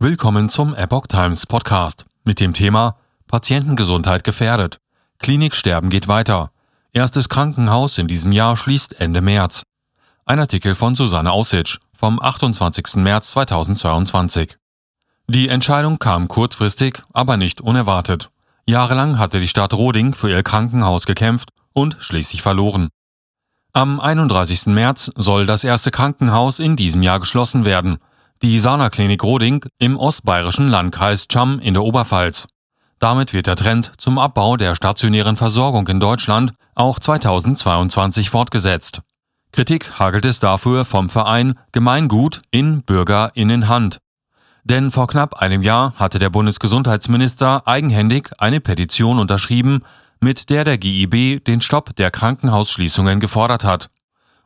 Willkommen zum Epoch Times Podcast mit dem Thema Patientengesundheit gefährdet. Kliniksterben geht weiter. Erstes Krankenhaus in diesem Jahr schließt Ende März. Ein Artikel von Susanne Aussitsch vom 28. März 2022. Die Entscheidung kam kurzfristig, aber nicht unerwartet. Jahrelang hatte die Stadt Roding für ihr Krankenhaus gekämpft und schließlich verloren. Am 31. März soll das erste Krankenhaus in diesem Jahr geschlossen werden – die Sana-Klinik Roding im ostbayerischen Landkreis Cham in der Oberpfalz. Damit wird der Trend zum Abbau der stationären Versorgung in Deutschland auch 2022 fortgesetzt. Kritik hagelt es dafür vom Verein Gemeingut in Bürgerinnenhand. Denn vor knapp einem Jahr hatte der Bundesgesundheitsminister eigenhändig eine Petition unterschrieben, mit der der GIB den Stopp der Krankenhausschließungen gefordert hat.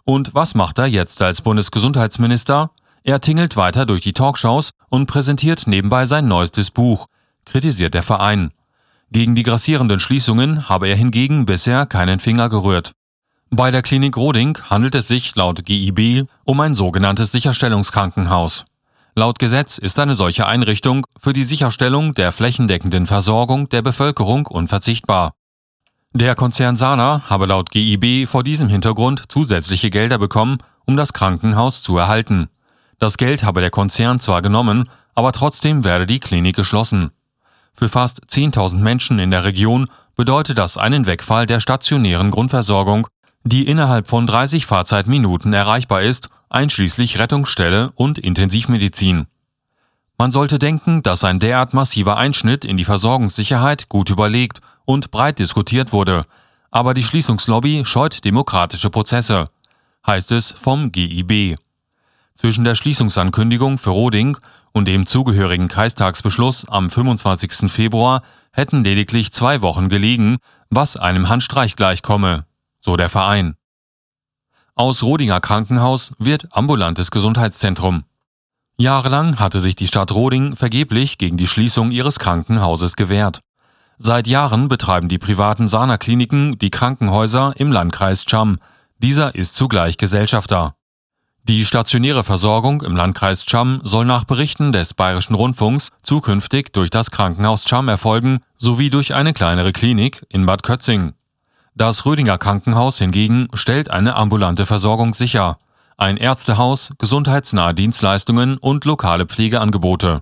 Und was macht er jetzt als Bundesgesundheitsminister? Er tingelt weiter durch die Talkshows und präsentiert nebenbei sein neuestes Buch, kritisiert der Verein. Gegen die grassierenden Schließungen habe er hingegen bisher keinen Finger gerührt. Bei der Klinik Roding handelt es sich laut GIB um ein sogenanntes Sicherstellungskrankenhaus. Laut Gesetz ist eine solche Einrichtung für die Sicherstellung der flächendeckenden Versorgung der Bevölkerung unverzichtbar. Der Konzern Sana habe laut GIB vor diesem Hintergrund zusätzliche Gelder bekommen, um das Krankenhaus zu erhalten. Das Geld habe der Konzern zwar genommen, aber trotzdem werde die Klinik geschlossen. Für fast 10.000 Menschen in der Region bedeutet das einen Wegfall der stationären Grundversorgung, die innerhalb von 30 Fahrzeitminuten erreichbar ist, einschließlich Rettungsstelle und Intensivmedizin. Man sollte denken, dass ein derart massiver Einschnitt in die Versorgungssicherheit gut überlegt und breit diskutiert wurde, aber die Schließungslobby scheut demokratische Prozesse, heißt es vom GIB. Zwischen der Schließungsankündigung für Roding und dem zugehörigen Kreistagsbeschluss am 25. Februar hätten lediglich zwei Wochen gelegen, was einem Handstreich gleichkomme, so der Verein. Aus Rodinger Krankenhaus wird ambulantes Gesundheitszentrum. Jahrelang hatte sich die Stadt Roding vergeblich gegen die Schließung ihres Krankenhauses gewehrt. Seit Jahren betreiben die privaten Sana-Kliniken die Krankenhäuser im Landkreis Cham. Dieser ist zugleich Gesellschafter. Die stationäre Versorgung im Landkreis Cham soll nach Berichten des Bayerischen Rundfunks zukünftig durch das Krankenhaus Cham erfolgen sowie durch eine kleinere Klinik in Bad Kötzing. Das Rödinger Krankenhaus hingegen stellt eine ambulante Versorgung sicher, ein Ärztehaus, gesundheitsnahe Dienstleistungen und lokale Pflegeangebote.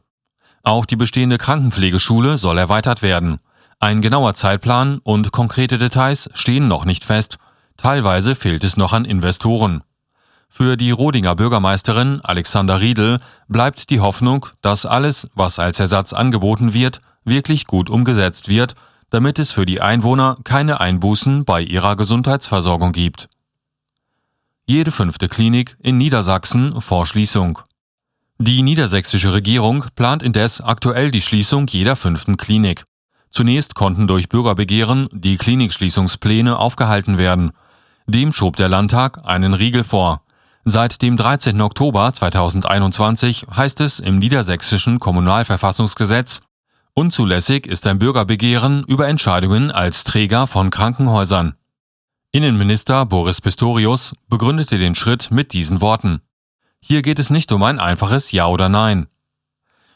Auch die bestehende Krankenpflegeschule soll erweitert werden. Ein genauer Zeitplan und konkrete Details stehen noch nicht fest. Teilweise fehlt es noch an Investoren. Für die Rodinger Bürgermeisterin Alexander Riedel bleibt die Hoffnung, dass alles, was als Ersatz angeboten wird, wirklich gut umgesetzt wird, damit es für die Einwohner keine Einbußen bei ihrer Gesundheitsversorgung gibt. Jede fünfte Klinik in Niedersachsen vor Schließung. Die niedersächsische Regierung plant indes aktuell die Schließung jeder fünften Klinik. Zunächst konnten durch Bürgerbegehren die Klinikschließungspläne aufgehalten werden. Dem schob der Landtag einen Riegel vor. Seit dem 13. Oktober 2021 heißt es im niedersächsischen Kommunalverfassungsgesetz, unzulässig ist ein Bürgerbegehren über Entscheidungen als Träger von Krankenhäusern. Innenminister Boris Pistorius begründete den Schritt mit diesen Worten. Hier geht es nicht um ein einfaches Ja oder Nein.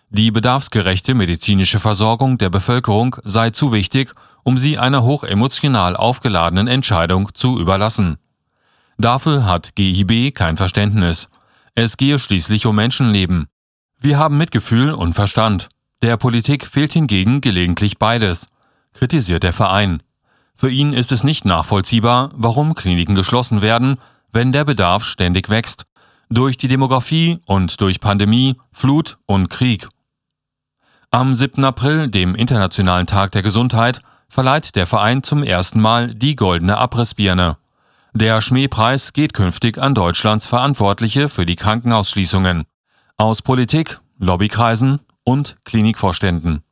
Die bedarfsgerechte medizinische Versorgung der Bevölkerung sei zu wichtig, um sie einer hochemotional aufgeladenen Entscheidung zu überlassen. Dafür hat GIB kein Verständnis. Es gehe schließlich um Menschenleben. Wir haben Mitgefühl und Verstand. Der Politik fehlt hingegen gelegentlich beides, kritisiert der Verein. Für ihn ist es nicht nachvollziehbar, warum Kliniken geschlossen werden, wenn der Bedarf ständig wächst, durch die Demografie und durch Pandemie, Flut und Krieg. Am 7. April, dem Internationalen Tag der Gesundheit, verleiht der Verein zum ersten Mal die Goldene Abrissbirne. Der Schmähpreis geht künftig an Deutschlands Verantwortliche für die Krankenhausschließungen aus Politik, Lobbykreisen und Klinikvorständen.